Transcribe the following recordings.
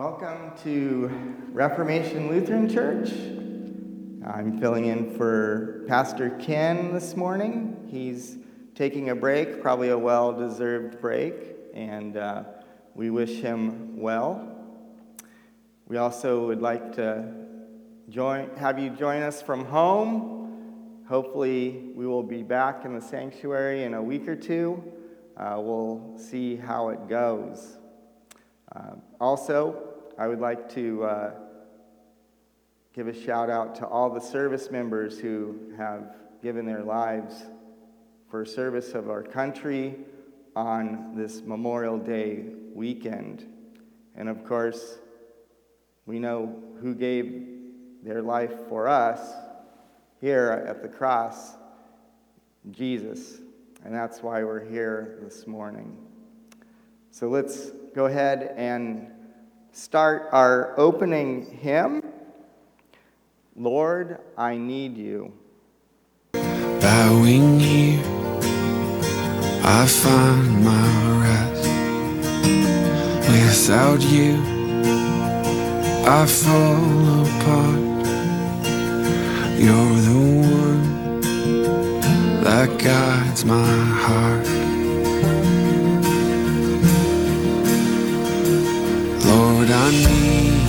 Welcome to Reformation Lutheran Church. I'm filling in for Pastor Ken this morning. He's taking a break, probably a well deserved break, and uh, we wish him well. We also would like to join, have you join us from home. Hopefully, we will be back in the sanctuary in a week or two. Uh, we'll see how it goes. Uh, also, I would like to uh, give a shout out to all the service members who have given their lives for service of our country on this Memorial Day weekend. And of course, we know who gave their life for us here at the cross Jesus. And that's why we're here this morning. So let's go ahead and start our opening hymn Lord, I need you. Bowing here, I find my rest. Without you, I fall apart. You're the one that guides my heart. Lord, I need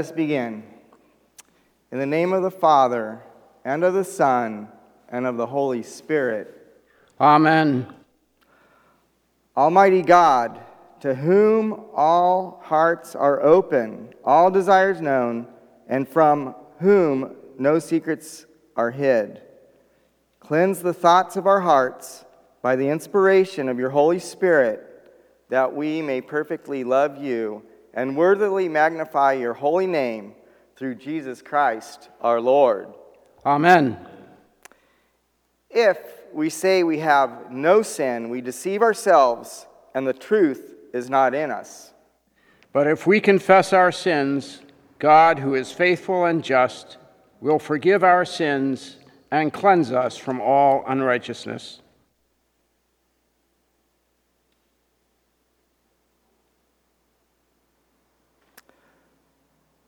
us begin. In the name of the Father, and of the Son, and of the Holy Spirit. Amen. Almighty God, to whom all hearts are open, all desires known, and from whom no secrets are hid, cleanse the thoughts of our hearts by the inspiration of your Holy Spirit, that we may perfectly love you and worthily magnify your holy name through Jesus Christ our Lord. Amen. If we say we have no sin, we deceive ourselves, and the truth is not in us. But if we confess our sins, God, who is faithful and just, will forgive our sins and cleanse us from all unrighteousness.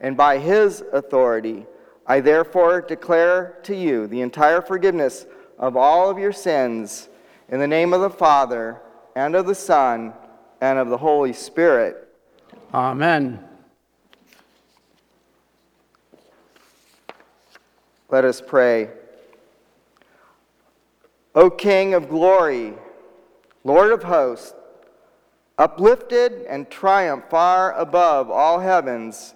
and by his authority, I therefore declare to you the entire forgiveness of all of your sins in the name of the Father, and of the Son, and of the Holy Spirit. Amen. Let us pray. O King of glory, Lord of hosts, uplifted and triumph far above all heavens,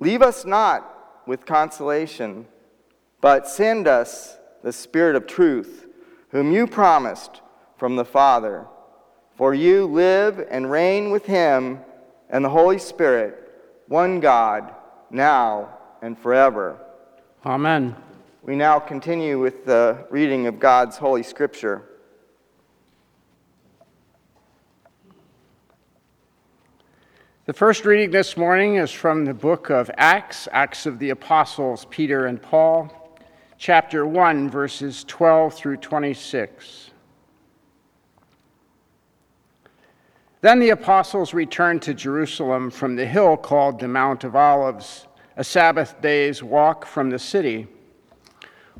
Leave us not with consolation, but send us the Spirit of truth, whom you promised from the Father. For you live and reign with him and the Holy Spirit, one God, now and forever. Amen. We now continue with the reading of God's Holy Scripture. The first reading this morning is from the book of Acts, Acts of the Apostles, Peter and Paul, chapter 1, verses 12 through 26. Then the apostles returned to Jerusalem from the hill called the Mount of Olives, a Sabbath day's walk from the city.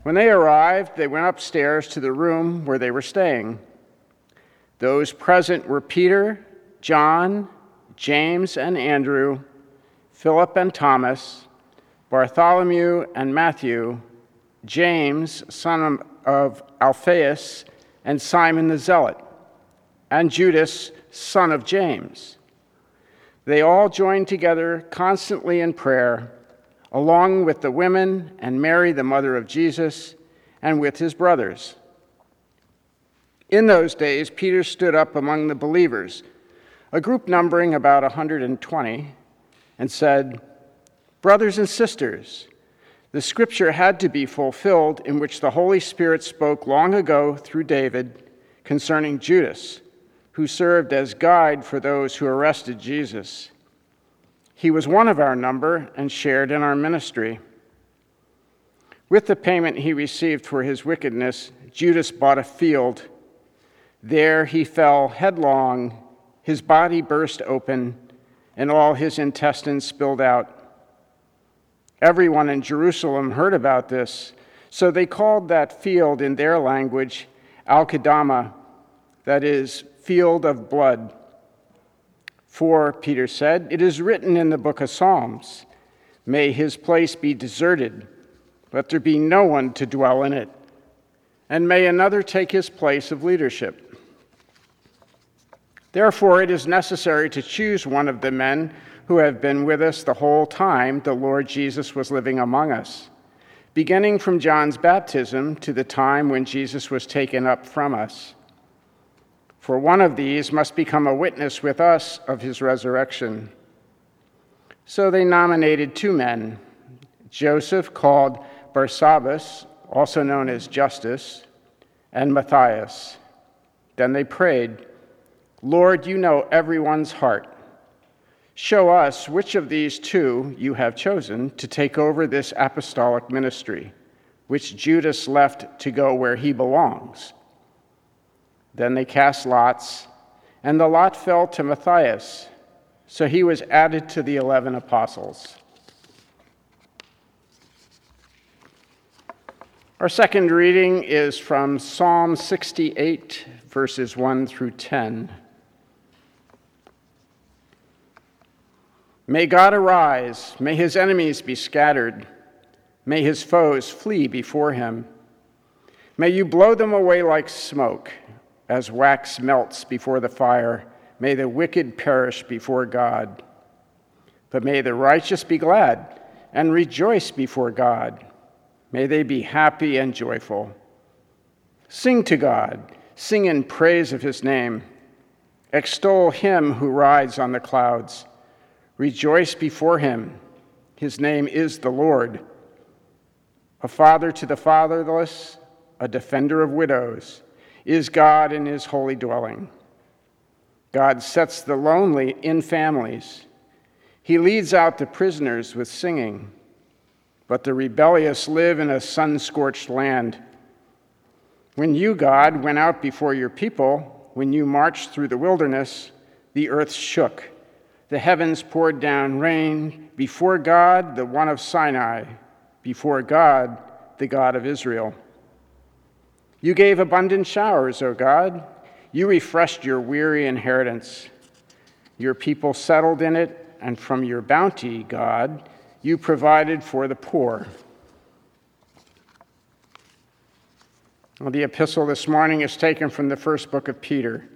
When they arrived, they went upstairs to the room where they were staying. Those present were Peter, John, James and Andrew, Philip and Thomas, Bartholomew and Matthew, James, son of Alphaeus, and Simon the Zealot, and Judas, son of James. They all joined together constantly in prayer, along with the women and Mary, the mother of Jesus, and with his brothers. In those days, Peter stood up among the believers a group numbering about 120, and said, Brothers and sisters, the scripture had to be fulfilled in which the Holy Spirit spoke long ago through David concerning Judas, who served as guide for those who arrested Jesus. He was one of our number and shared in our ministry. With the payment he received for his wickedness, Judas bought a field. There he fell headlong his body burst open, and all his intestines spilled out. Everyone in Jerusalem heard about this, so they called that field in their language Akeldama, that is, field of blood. For, Peter said, it is written in the book of Psalms, May his place be deserted, let there be no one to dwell in it, and may another take his place of leadership. Therefore, it is necessary to choose one of the men who have been with us the whole time the Lord Jesus was living among us, beginning from John's baptism to the time when Jesus was taken up from us. For one of these must become a witness with us of his resurrection. So they nominated two men Joseph, called Barsabbas, also known as Justus, and Matthias. Then they prayed. Lord, you know everyone's heart. Show us which of these two you have chosen to take over this apostolic ministry, which Judas left to go where he belongs. Then they cast lots, and the lot fell to Matthias, so he was added to the eleven apostles. Our second reading is from Psalm 68, verses 1 through 10. May God arise, may his enemies be scattered, may his foes flee before him. May you blow them away like smoke, as wax melts before the fire. May the wicked perish before God. But may the righteous be glad and rejoice before God. May they be happy and joyful. Sing to God, sing in praise of his name. Extol him who rides on the clouds. Rejoice before him. His name is the Lord. A father to the fatherless, a defender of widows, is God in his holy dwelling. God sets the lonely in families. He leads out the prisoners with singing but the rebellious live in a sun scorched land. When you, God, went out before your people, when you marched through the wilderness, the earth shook. The heavens poured down rain before God, the one of Sinai, before God, the God of Israel. You gave abundant showers, O God. You refreshed your weary inheritance. Your people settled in it, and from your bounty, God, you provided for the poor. Well, the epistle this morning is taken from the first book of Peter,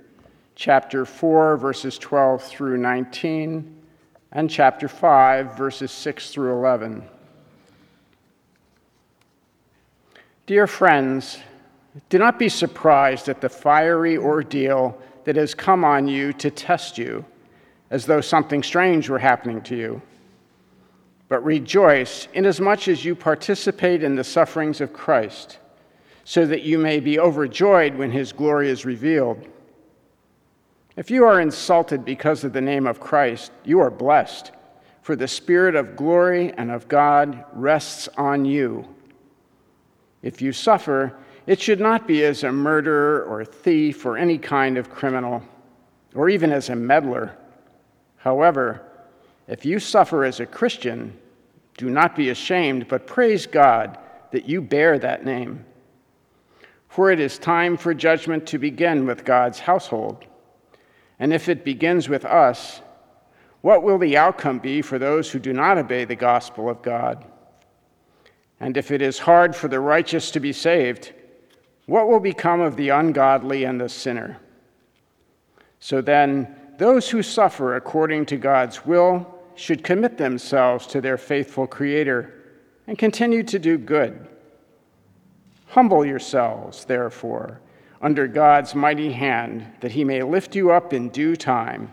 chapter 4, verses 12 through 19, and chapter 5, verses 6 through 11. Dear friends, do not be surprised at the fiery ordeal that has come on you to test you, as though something strange were happening to you but rejoice inasmuch as you participate in the sufferings of Christ, so that you may be overjoyed when his glory is revealed. If you are insulted because of the name of Christ, you are blessed, for the Spirit of glory and of God rests on you. If you suffer, it should not be as a murderer or a thief or any kind of criminal, or even as a meddler. However, if you suffer as a Christian, do not be ashamed, but praise God that you bear that name. For it is time for judgment to begin with God's household. And if it begins with us, what will the outcome be for those who do not obey the gospel of God? And if it is hard for the righteous to be saved, what will become of the ungodly and the sinner? So then, those who suffer according to God's will should commit themselves to their faithful Creator and continue to do good. Humble yourselves, therefore, under God's mighty hand, that He may lift you up in due time.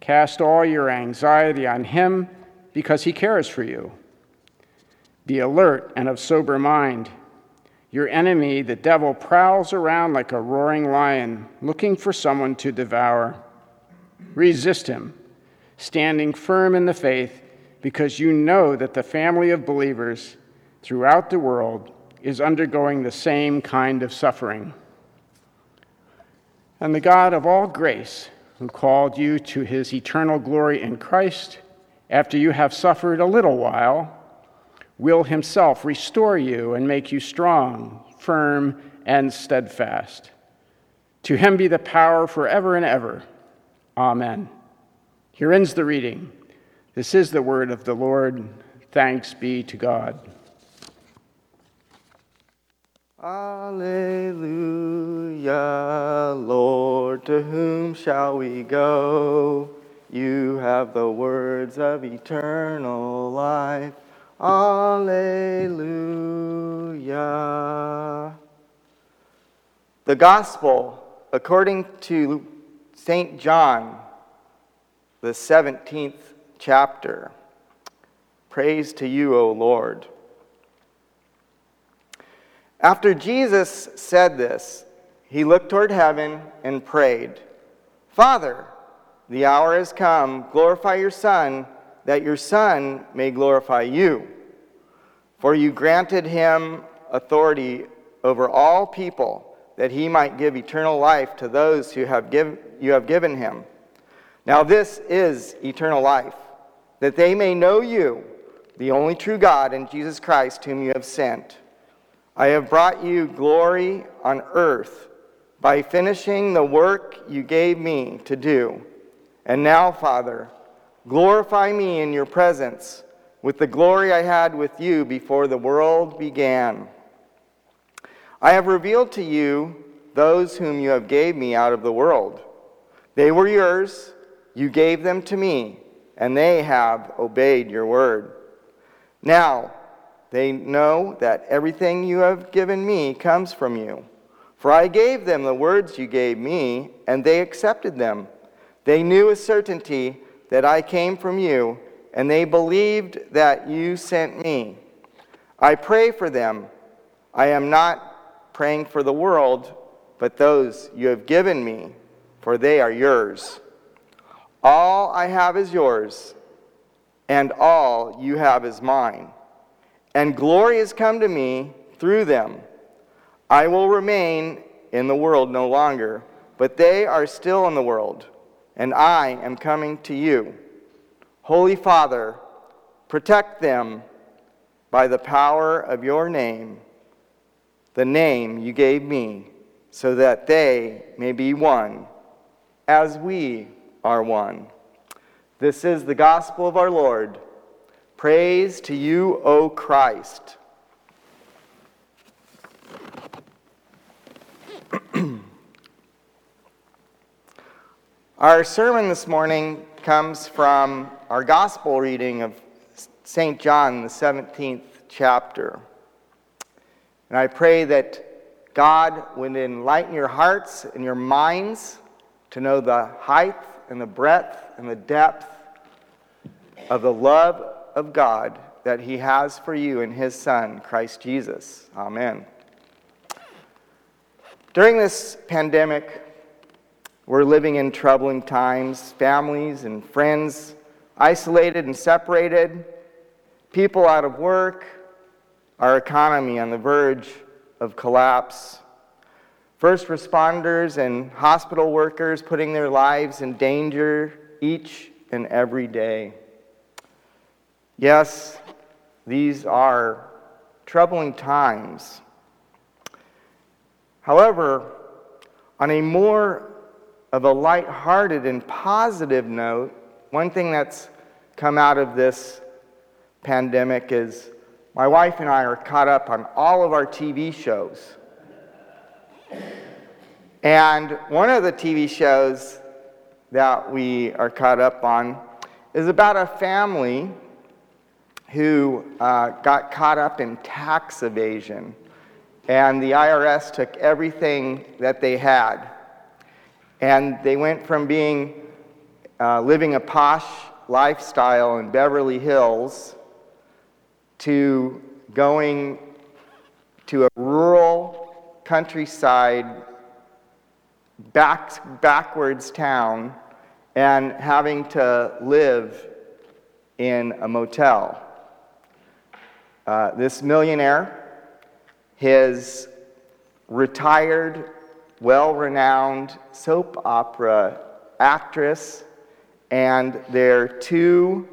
Cast all your anxiety on Him because He cares for you. Be alert and of sober mind. Your enemy, the devil, prowls around like a roaring lion, looking for someone to devour. Resist him standing firm in the faith because you know that the family of believers throughout the world is undergoing the same kind of suffering. And the God of all grace, who called you to his eternal glory in Christ, after you have suffered a little while, will himself restore you and make you strong, firm, and steadfast. To him be the power forever and ever. Amen. Here ends the reading. This is the word of the Lord. Thanks be to God. Alleluia, Lord, to whom shall we go? You have the words of eternal life. Alleluia. The Gospel, according to St. John, the 17th chapter. Praise to you, O Lord. After Jesus said this, he looked toward heaven and prayed, Father, the hour has come. Glorify your Son, that your Son may glorify you. For you granted him authority over all people, that he might give eternal life to those who have give, you have given him. Now, this is eternal life, that they may know you, the only true God, and Jesus Christ, whom you have sent. I have brought you glory on earth by finishing the work you gave me to do. And now, Father, glorify me in your presence with the glory I had with you before the world began. I have revealed to you those whom you have gave me out of the world. They were yours, you gave them to me, and they have obeyed your word. Now, they know that everything you have given me comes from you. For I gave them the words you gave me, and they accepted them. They knew with certainty that I came from you, and they believed that you sent me. I pray for them. I am not praying for the world, but those you have given me, for they are yours. All I have is yours, and all you have is mine and glory has come to me through them. I will remain in the world no longer, but they are still in the world, and I am coming to you. Holy Father, protect them by the power of your name, the name you gave me, so that they may be one, as we are one. This is the gospel of our Lord. Praise to you, O Christ. our sermon this morning comes from our gospel reading of St. John, the 17th chapter. And I pray that God would enlighten your hearts and your minds to know the height and the breadth and the depth of the love of God that He has for you in His Son, Christ Jesus. Amen. During this pandemic, we're living in troubling times, families and friends isolated and separated, people out of work, our economy on the verge of collapse, first responders and hospital workers putting their lives in danger each and every day. Yes, these are troubling times. However, on a more of a light-hearted and positive note, one thing that's come out of this pandemic is my wife and I are caught up on all of our TV shows. And one of the TV shows that we are caught up on is about a family who uh, got caught up in tax evasion, and the IRS took everything that they had. And they went from being uh, living a posh lifestyle in Beverly Hills to going to a rural countryside back, backwards town and having to live in a motel. Uh, this millionaire, his retired, well renowned soap opera actress, and their two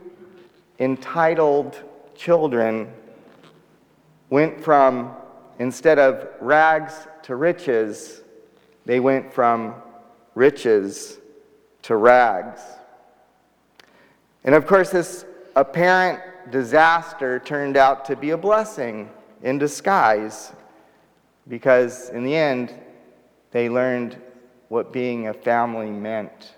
entitled children went from, instead of rags to riches, they went from riches to rags. And of course, this apparent disaster turned out to be a blessing in disguise because, in the end, they learned what being a family meant.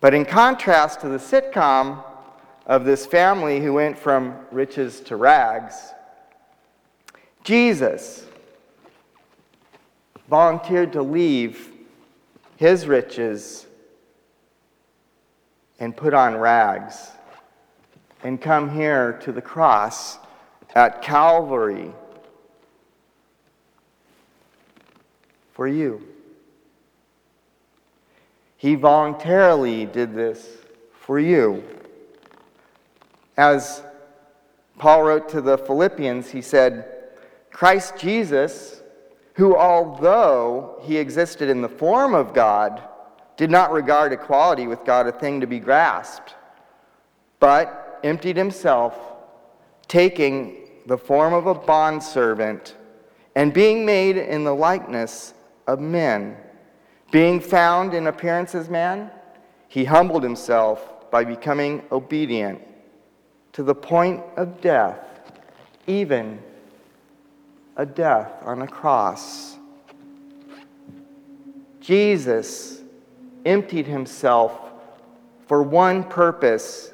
But in contrast to the sitcom of this family who went from riches to rags, Jesus volunteered to leave his riches and put on rags and come here to the cross at Calvary for you. He voluntarily did this for you. As Paul wrote to the Philippians, he said, Christ Jesus, who although he existed in the form of God, did not regard equality with God a thing to be grasped, but emptied himself, taking the form of a bondservant, and being made in the likeness of men, being found in appearance as man, he humbled himself by becoming obedient to the point of death, even a death on a cross. Jesus emptied himself for one purpose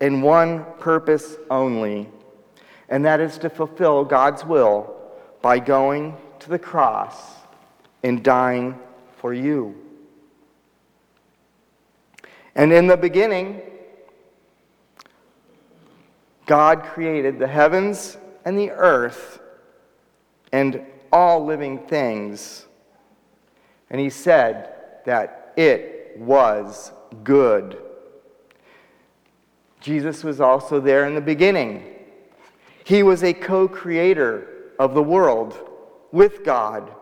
and one purpose only, and that is to fulfill God's will by going to the cross and dying for you. And in the beginning, God created the heavens and the earth and all living things. And he said that it was good. Jesus was also there in the beginning. He was a co creator of the world with God.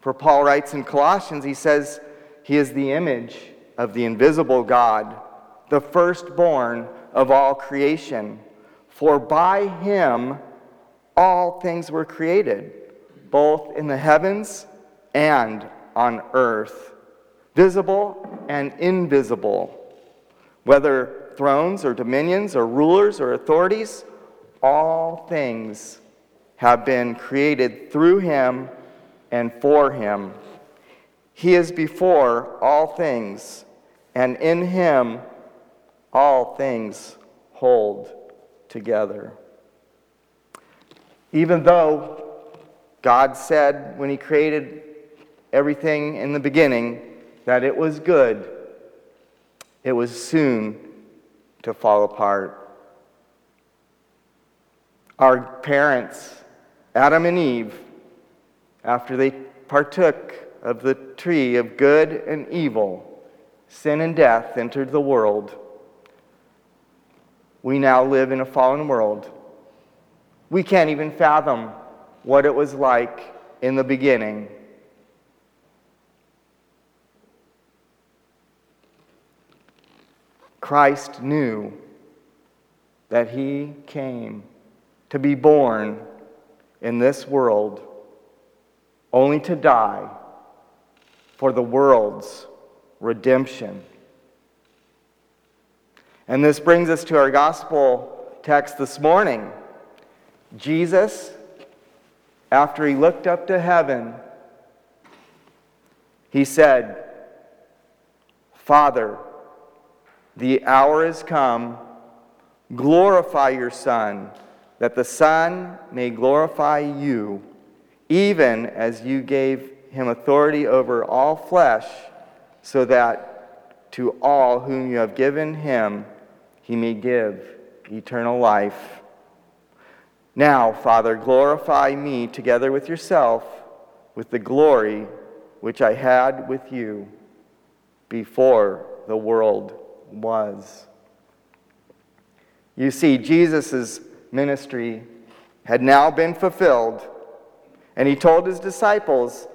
For Paul writes in Colossians, he says, He is the image of the invisible God, the firstborn of all creation. For by him all things were created, both in the heavens and on earth, visible and invisible, whether thrones or dominions or rulers or authorities, all things have been created through him and for him. He is before all things, and in him all things hold together. Even though God said when he created everything in the beginning that it was good, it was soon to fall apart. Our parents, Adam and Eve, after they partook of the tree of good and evil, sin and death entered the world. We now live in a fallen world. We can't even fathom what it was like in the beginning. Christ knew that he came to be born in this world only to die for the world's redemption. And this brings us to our gospel text this morning. Jesus, after he looked up to heaven, he said, Father, the hour is come. Glorify your Son, that the Son may glorify you, even as you gave him authority over all flesh, so that to all whom you have given him, he may give eternal life. Now, Father, glorify me together with yourself with the glory which I had with you before the world was. You see, Jesus' ministry had now been fulfilled, and he told his disciples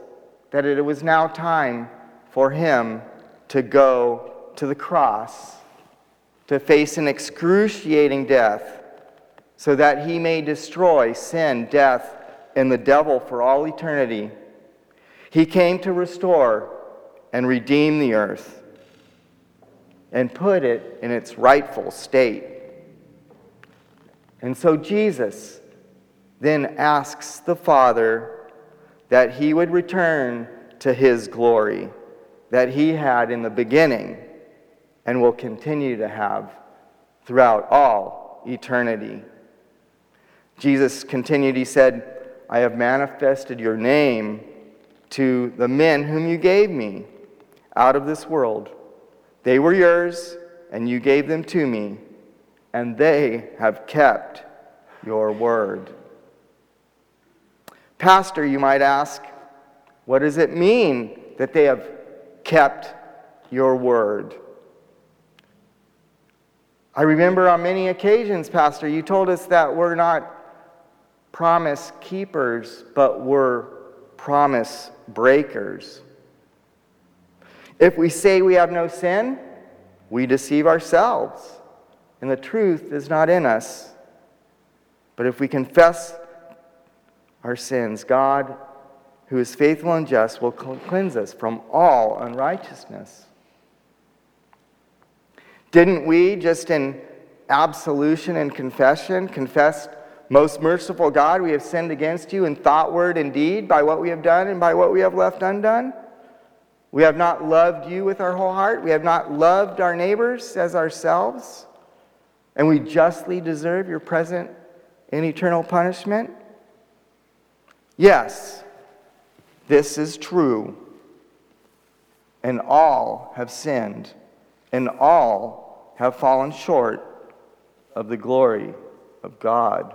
that it was now time for him to go to the cross, to face an excruciating death, so that he may destroy sin, death, and the devil for all eternity. He came to restore and redeem the earth and put it in its rightful state. And so Jesus then asks the Father that he would return to his glory that he had in the beginning and will continue to have throughout all eternity. Jesus continued, he said, I have manifested your name to the men whom you gave me out of this world. They were yours, and you gave them to me, and they have kept your word. Pastor, you might ask, what does it mean that they have kept your word? I remember on many occasions, Pastor, you told us that we're not promise keepers, but we're promise breakers. If we say we have no sin, we deceive ourselves, and the truth is not in us. But if we confess our sins, God, who is faithful and just, will cleanse us from all unrighteousness. Didn't we, just in absolution and confession, confess, Most merciful God, we have sinned against you in thought, word, and deed by what we have done and by what we have left undone? We have not loved you with our whole heart. We have not loved our neighbors as ourselves. And we justly deserve your present and eternal punishment? Yes, this is true. And all have sinned, and all have fallen short of the glory of God.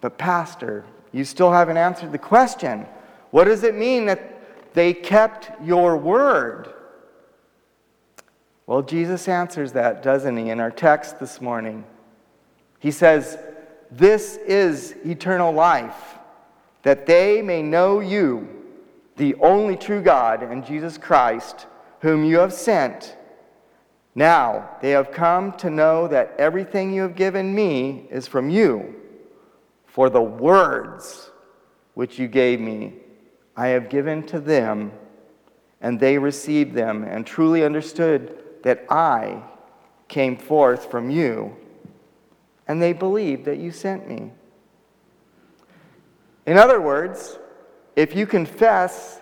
But, Pastor, you still haven't answered the question. What does it mean that they kept your word? Well, Jesus answers that, doesn't he, in our text this morning? He says, This is eternal life, that they may know you, the only true God, and Jesus Christ, whom you have sent. Now they have come to know that everything you have given me is from you. For the words which you gave me, I have given to them, and they received them, and truly understood that I came forth from you and they believed that you sent me. In other words, if you confess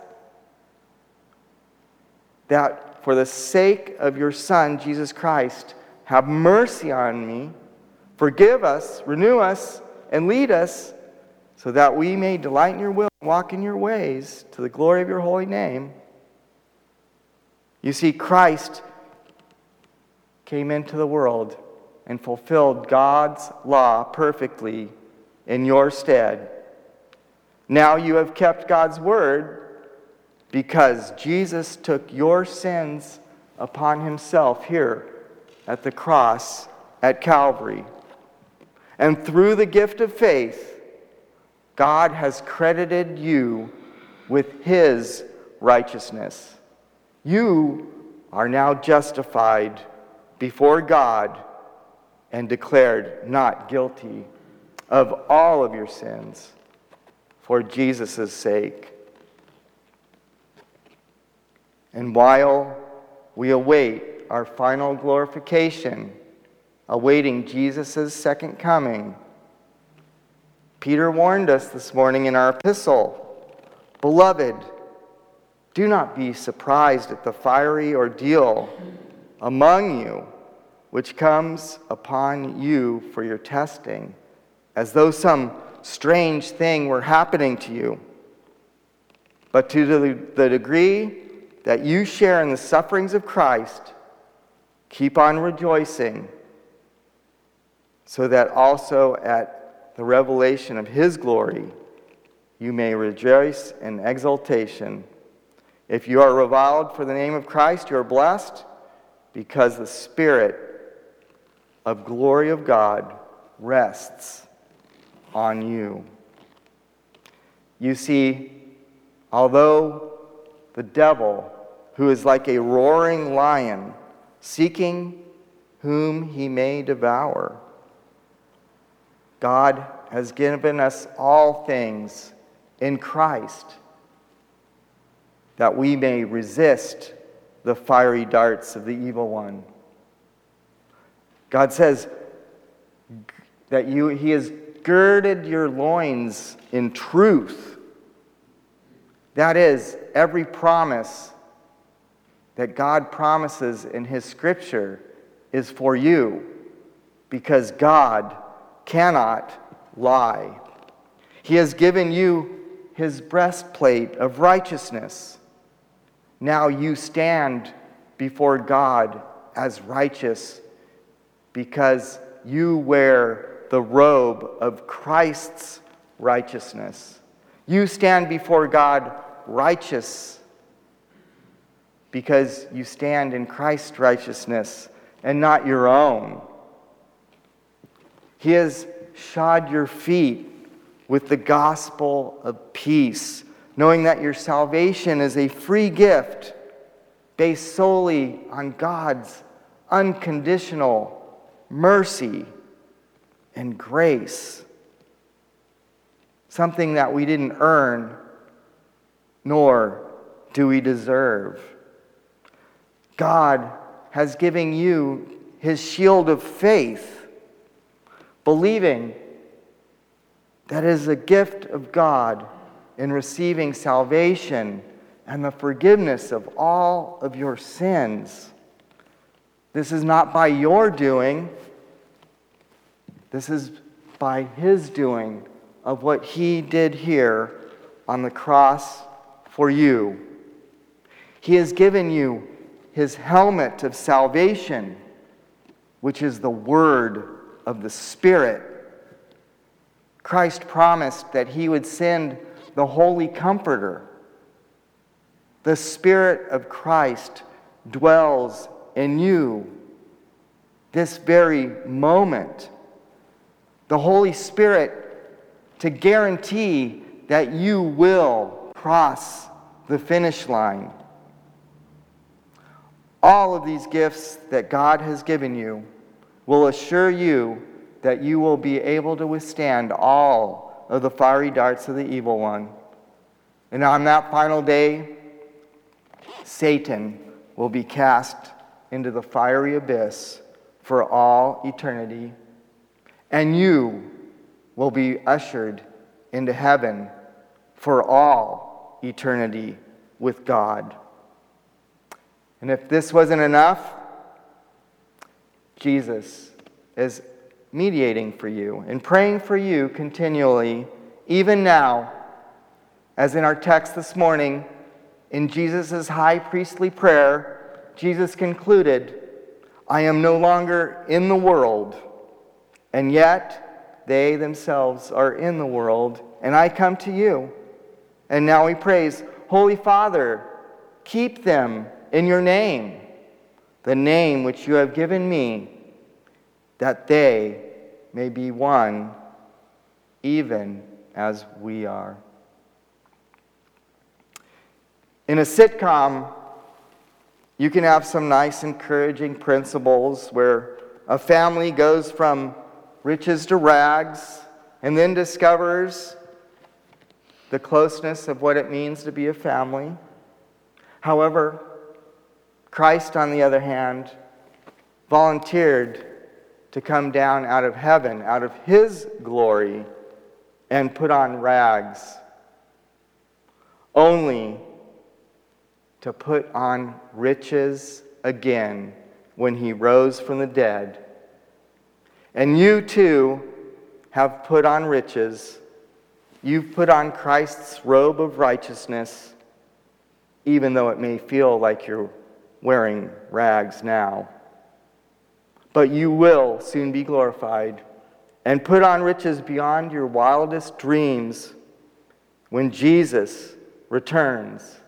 that for the sake of your Son, Jesus Christ, have mercy on me, forgive us, renew us, and lead us, so that we may delight in your will walk in your ways to the glory of your holy name. You see, Christ came into the world and fulfilled God's law perfectly in your stead. Now you have kept God's word because Jesus took your sins upon himself here at the cross at Calvary. And through the gift of faith, God has credited you with his righteousness. You are now justified before God and declared not guilty of all of your sins for Jesus' sake. And while we await our final glorification, awaiting Jesus' second coming, Peter warned us this morning in our epistle Beloved, do not be surprised at the fiery ordeal among you which comes upon you for your testing, as though some strange thing were happening to you. But to the degree that you share in the sufferings of Christ, keep on rejoicing, so that also at the revelation of his glory you may rejoice in exultation. If you are reviled for the name of Christ, you are blessed because the Spirit of glory of God rests on you. You see, although the devil, who is like a roaring lion, seeking whom he may devour, God has given us all things in Christ that we may resist the fiery darts of the evil one. God says that you, He has girded your loins in truth. That is, every promise that God promises in His Scripture is for you because God cannot lie. He has given you His breastplate of righteousness. Now you stand before God as righteous because you wear the robe of Christ's righteousness. You stand before God righteous because you stand in Christ's righteousness and not your own. He has shod your feet with the gospel of peace, knowing that your salvation is a free gift based solely on God's unconditional mercy and grace. Something that we didn't earn, nor do we deserve. God has given you his shield of faith, believing that is a gift of God in receiving salvation and the forgiveness of all of your sins. This is not by your doing, this is by His doing of what He did here on the cross for you. He has given you His helmet of salvation, which is the Word of the Spirit. Christ promised that He would send the Holy Comforter. The Spirit of Christ dwells in you this very moment. The Holy Spirit to guarantee that you will cross the finish line. All of these gifts that God has given you will assure you that you will be able to withstand all of the fiery darts of the evil one. And on that final day, Satan will be cast into the fiery abyss for all eternity, and you will be ushered into heaven for all eternity with God. And if this wasn't enough, Jesus is mediating for you and praying for you continually, even now, as in our text this morning, in Jesus' high priestly prayer, Jesus concluded, I am no longer in the world, and yet they themselves are in the world, and I come to you. And now he prays, Holy Father, keep them in your name, the name which you have given me, that they may be one, even as we are. In a sitcom, you can have some nice, encouraging principles where a family goes from riches to rags and then discovers the closeness of what it means to be a family. However, Christ, on the other hand, volunteered to come down out of heaven, out of his glory, and put on rags, only to put on riches again when he rose from the dead. And you too have put on riches. You've put on Christ's robe of righteousness, even though it may feel like you're wearing rags now but you will soon be glorified and put on riches beyond your wildest dreams when Jesus returns,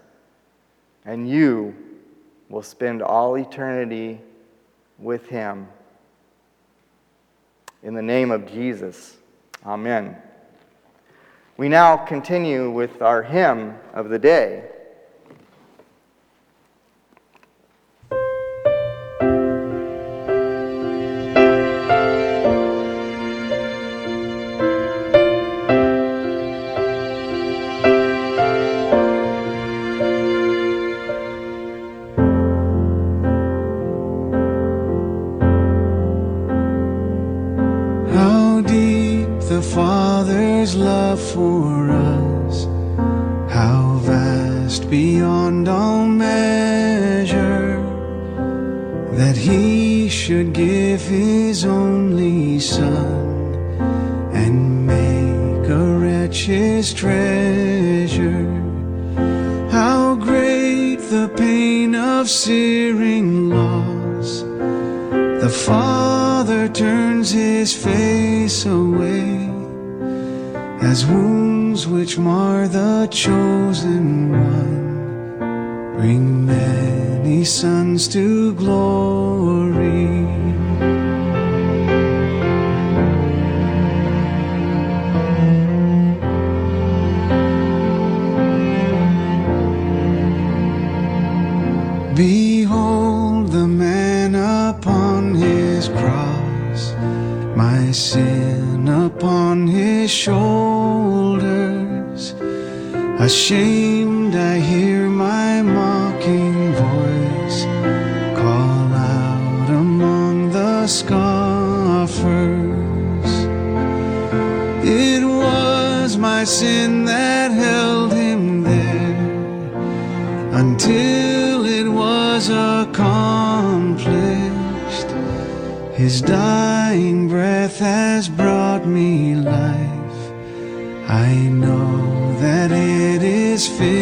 and you will spend all eternity with him. In the name of Jesus, amen. We now continue with our hymn of the day. His dying breath has brought me life. I know that it is finished.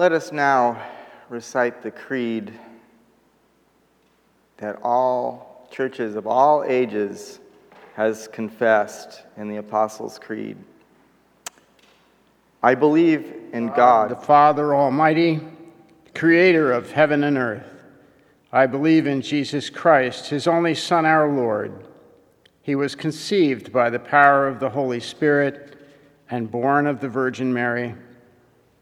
Let us now recite the creed that all churches of all ages has confessed in the Apostles' Creed. I believe in God, the Father Almighty, creator of heaven and earth. I believe in Jesus Christ, his only Son, our Lord. He was conceived by the power of the Holy Spirit and born of the Virgin Mary.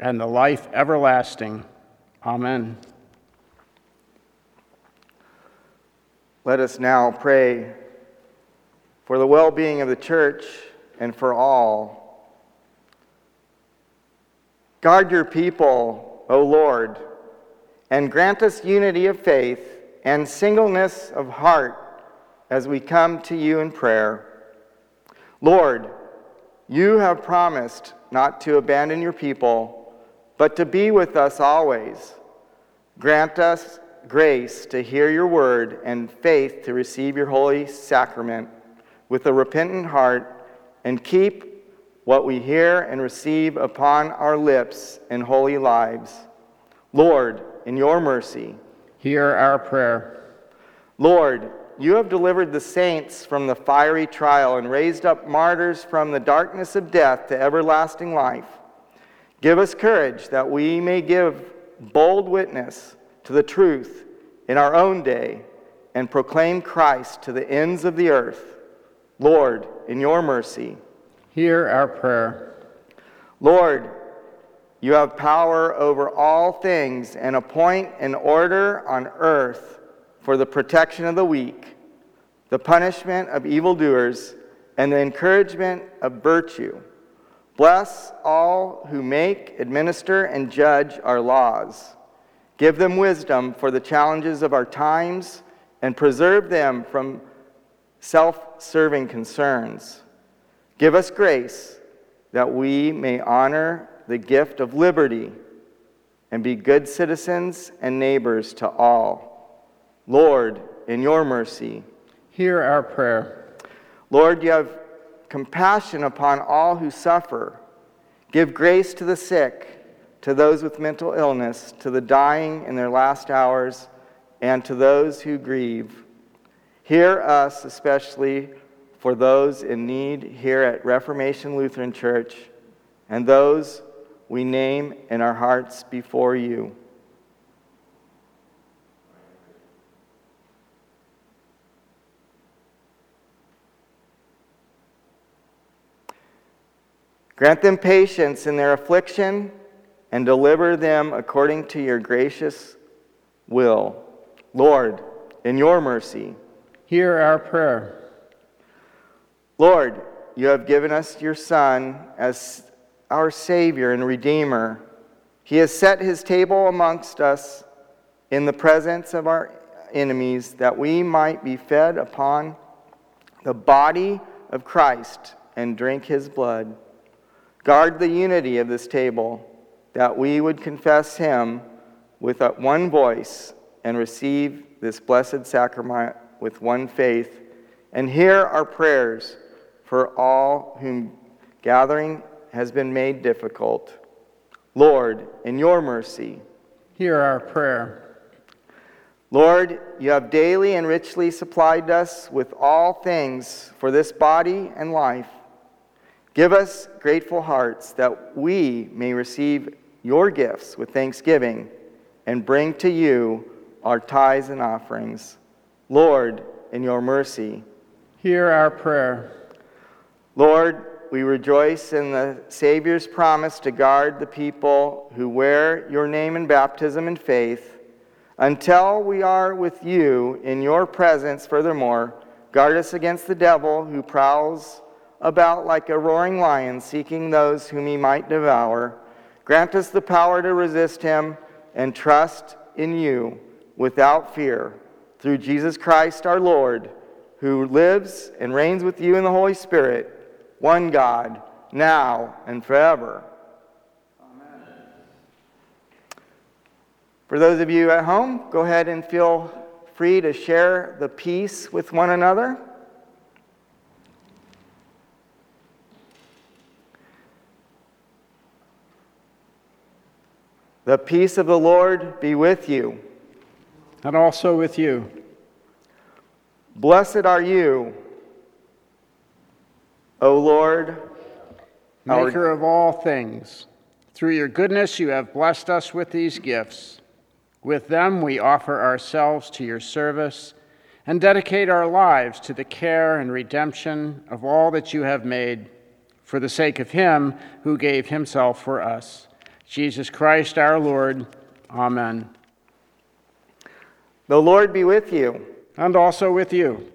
and the life everlasting. Amen. let us now pray for the well being of the church and for all. Guard your people, O Lord, and grant us unity of faith and singleness of heart as we come to you in prayer. Lord, you have promised not to abandon your people, but to be with us always. Grant us grace to hear your word and faith to receive your holy sacrament with a repentant heart and keep what we hear and receive upon our lips in holy lives. Lord, in your mercy, Hear our prayer. Lord, you have delivered the saints from the fiery trial and raised up martyrs from the darkness of death to everlasting life. Give us courage that we may give bold witness to the truth in our own day and proclaim Christ to the ends of the earth. Lord, in your mercy. Hear our prayer. Lord, you have power over all things and appoint an order on earth for the protection of the weak, the punishment of evildoers, and the encouragement of virtue. Bless all who make, administer, and judge our laws. Give them wisdom for the challenges of our times and preserve them from self serving concerns. Give us grace that we may honor the gift of liberty and be good citizens and neighbors to all. Lord, in your mercy, Hear our prayer. Lord, you have compassion upon all who suffer. Give grace to the sick, to those with mental illness, to the dying in their last hours, and to those who grieve. Hear us, especially for those in need here at Reformation Lutheran Church and those we name in our hearts before you. Grant them patience in their affliction and deliver them according to your gracious will. Lord, in your mercy. Hear our prayer. Lord, you have given us your Son as our Savior and Redeemer. He has set his table amongst us in the presence of our enemies that we might be fed upon the body of Christ and drink his blood. Guard the unity of this table, that we would confess him with one voice and receive this blessed sacrament with one faith, and hear our prayers for all whom gathering has been made difficult. Lord, in your mercy, Hear our prayer. Lord, you have daily and richly supplied us with all things for this body and life. Give us grateful hearts that we may receive your gifts with thanksgiving and bring to you our tithes and offerings. Lord, in your mercy. Hear our prayer. Lord, we rejoice in the Savior's promise to guard the people who wear your name in baptism and faith until we are with you in your presence. Furthermore, guard us against the devil who prowls about like a roaring lion seeking those whom he might devour. Grant us the power to resist him and trust in you without fear. Through Jesus Christ our Lord, who lives and reigns with you in the Holy Spirit one God, now and forever. Amen. For those of you at home, go ahead and feel free to share the peace with one another. The peace of the Lord be with you. And also with you. Blessed are you O Lord, Maker our... of all things, through your goodness you have blessed us with these gifts. With them we offer ourselves to your service and dedicate our lives to the care and redemption of all that you have made for the sake of him who gave himself for us. Jesus Christ our Lord. Amen. The Lord be with you. And also with you.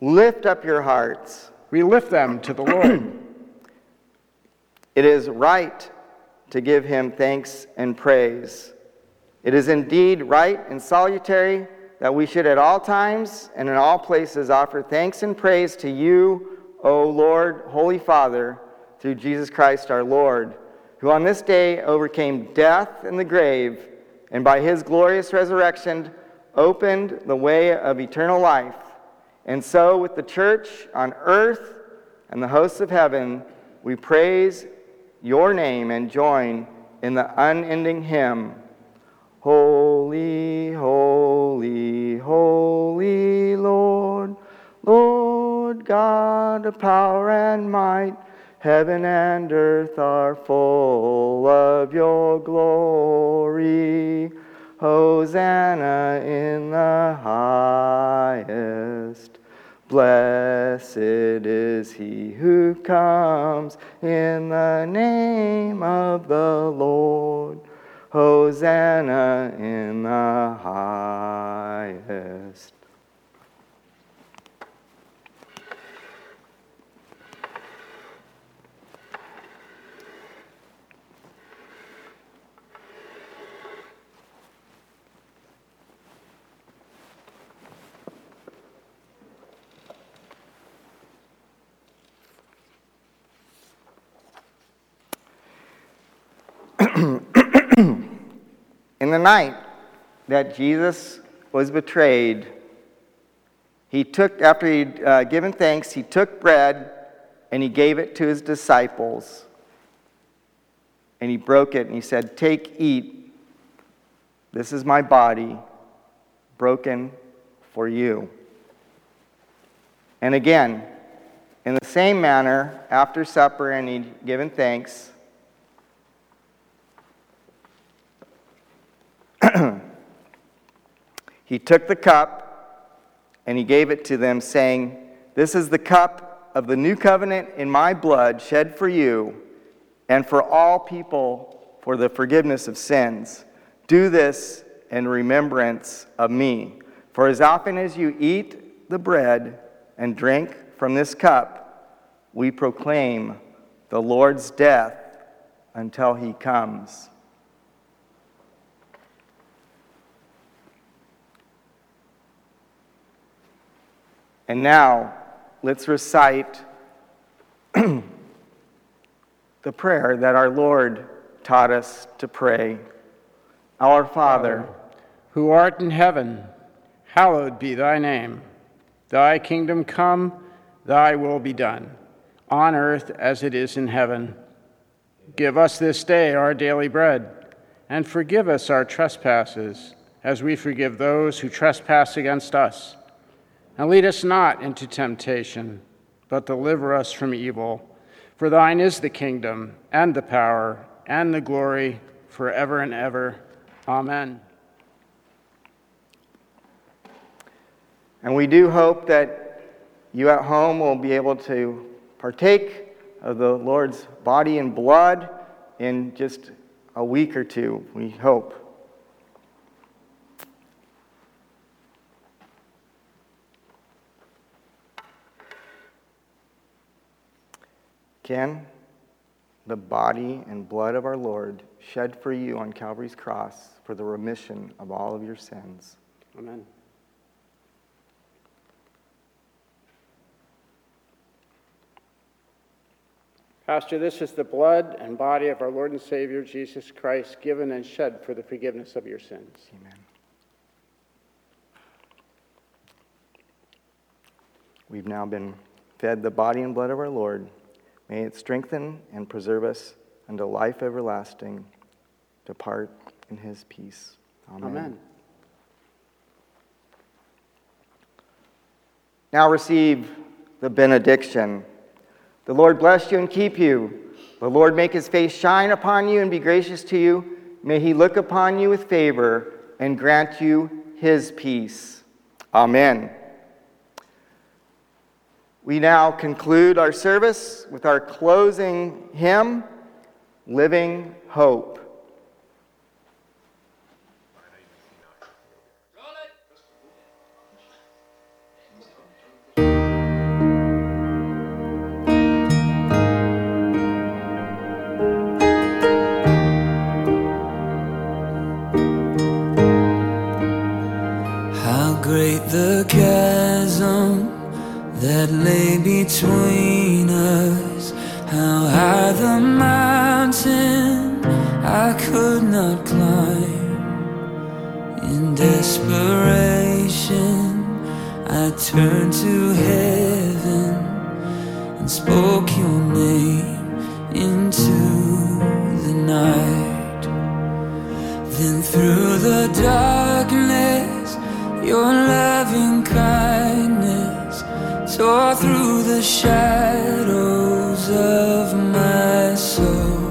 Lift up your hearts. We lift them to the Lord. it is right to give him thanks and praise. It is indeed right and salutary that we should at all times and in all places offer thanks and praise to you, O Lord, Holy Father, through Jesus Christ our Lord, who on this day overcame death and the grave, and by his glorious resurrection opened the way of eternal life and so, with the church on earth and the hosts of heaven, we praise your name and join in the unending hymn Holy, holy, holy Lord, Lord God of power and might, heaven and earth are full of your glory. Hosanna in the highest. Blessed is he who comes in the name of the Lord. Hosanna in the highest. In the night that Jesus was betrayed, he took, after he'd uh, given thanks, he took bread and he gave it to his disciples. And he broke it and he said, Take, eat. This is my body broken for you. And again, in the same manner, after supper and he'd given thanks, he took the cup and he gave it to them, saying, This is the cup of the new covenant in my blood, shed for you and for all people for the forgiveness of sins. Do this in remembrance of me. For as often as you eat the bread and drink from this cup, we proclaim the Lord's death until he comes. And now, let's recite the prayer that our Lord taught us to pray. Our Father, who art in heaven, hallowed be thy name. Thy kingdom come, thy will be done, on earth as it is in heaven. Give us this day our daily bread, and forgive us our trespasses, as we forgive those who trespass against us and lead us not into temptation, but deliver us from evil. For thine is the kingdom, and the power, and the glory, forever and ever. Amen. And we do hope that you at home will be able to partake of the Lord's body and blood in just a week or two, we hope. Ken, the body and blood of our Lord shed for you on Calvary's cross for the remission of all of your sins. Amen. Pastor, this is the blood and body of our Lord and Savior Jesus Christ, given and shed for the forgiveness of your sins. Amen. We've now been fed the body and blood of our Lord. May it strengthen and preserve us unto life everlasting. Depart in his peace. Amen. Amen. Now receive the benediction. The Lord bless you and keep you. The Lord make his face shine upon you and be gracious to you. May he look upon you with favor and grant you his peace. Amen. We now conclude our service with our closing hymn, Living Hope. Turned to heaven and spoke your name into the night. Then through the darkness, your loving kindness tore through the shadows of my soul.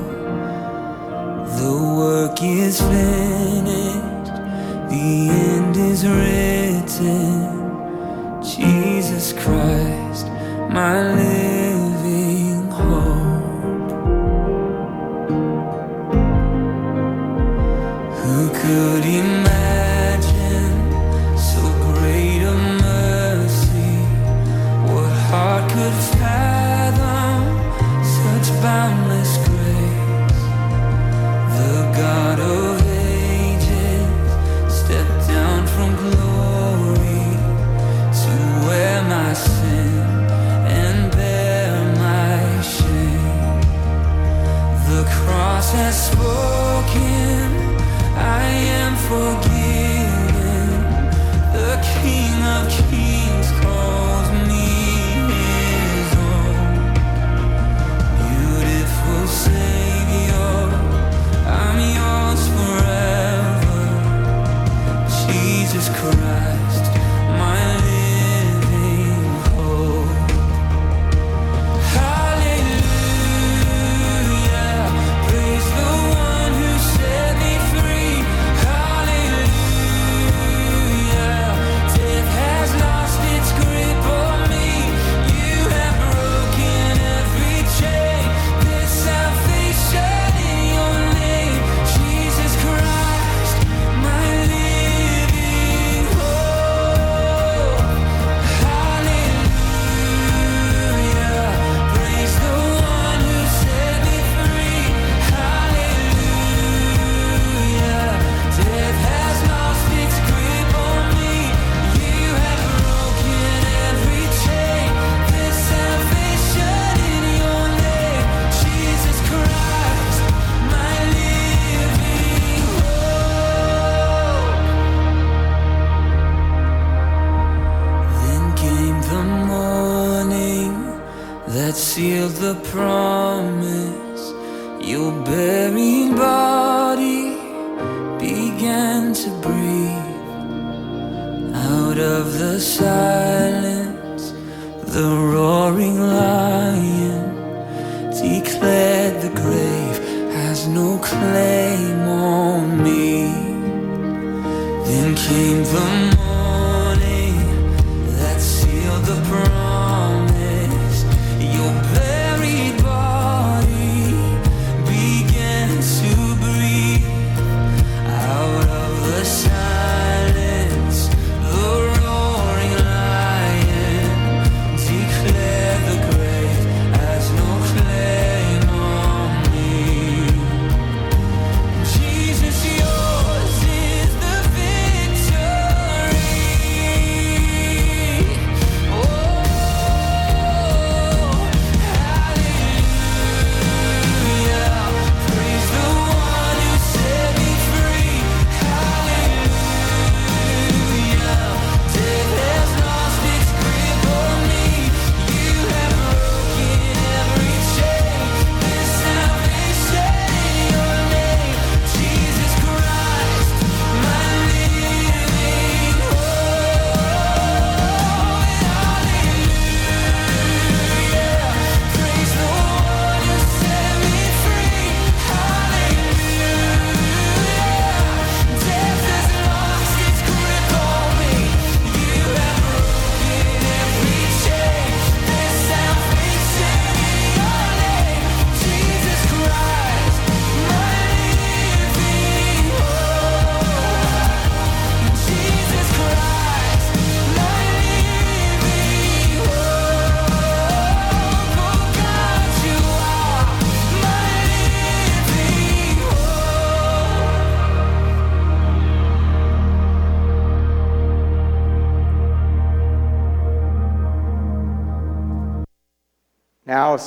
The work is finished, the end is written. My living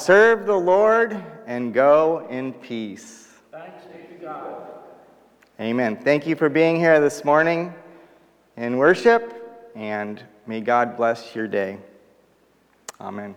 serve the Lord and go in peace. Thanks be to God. Amen. Thank you for being here this morning in worship, and may God bless your day. Amen.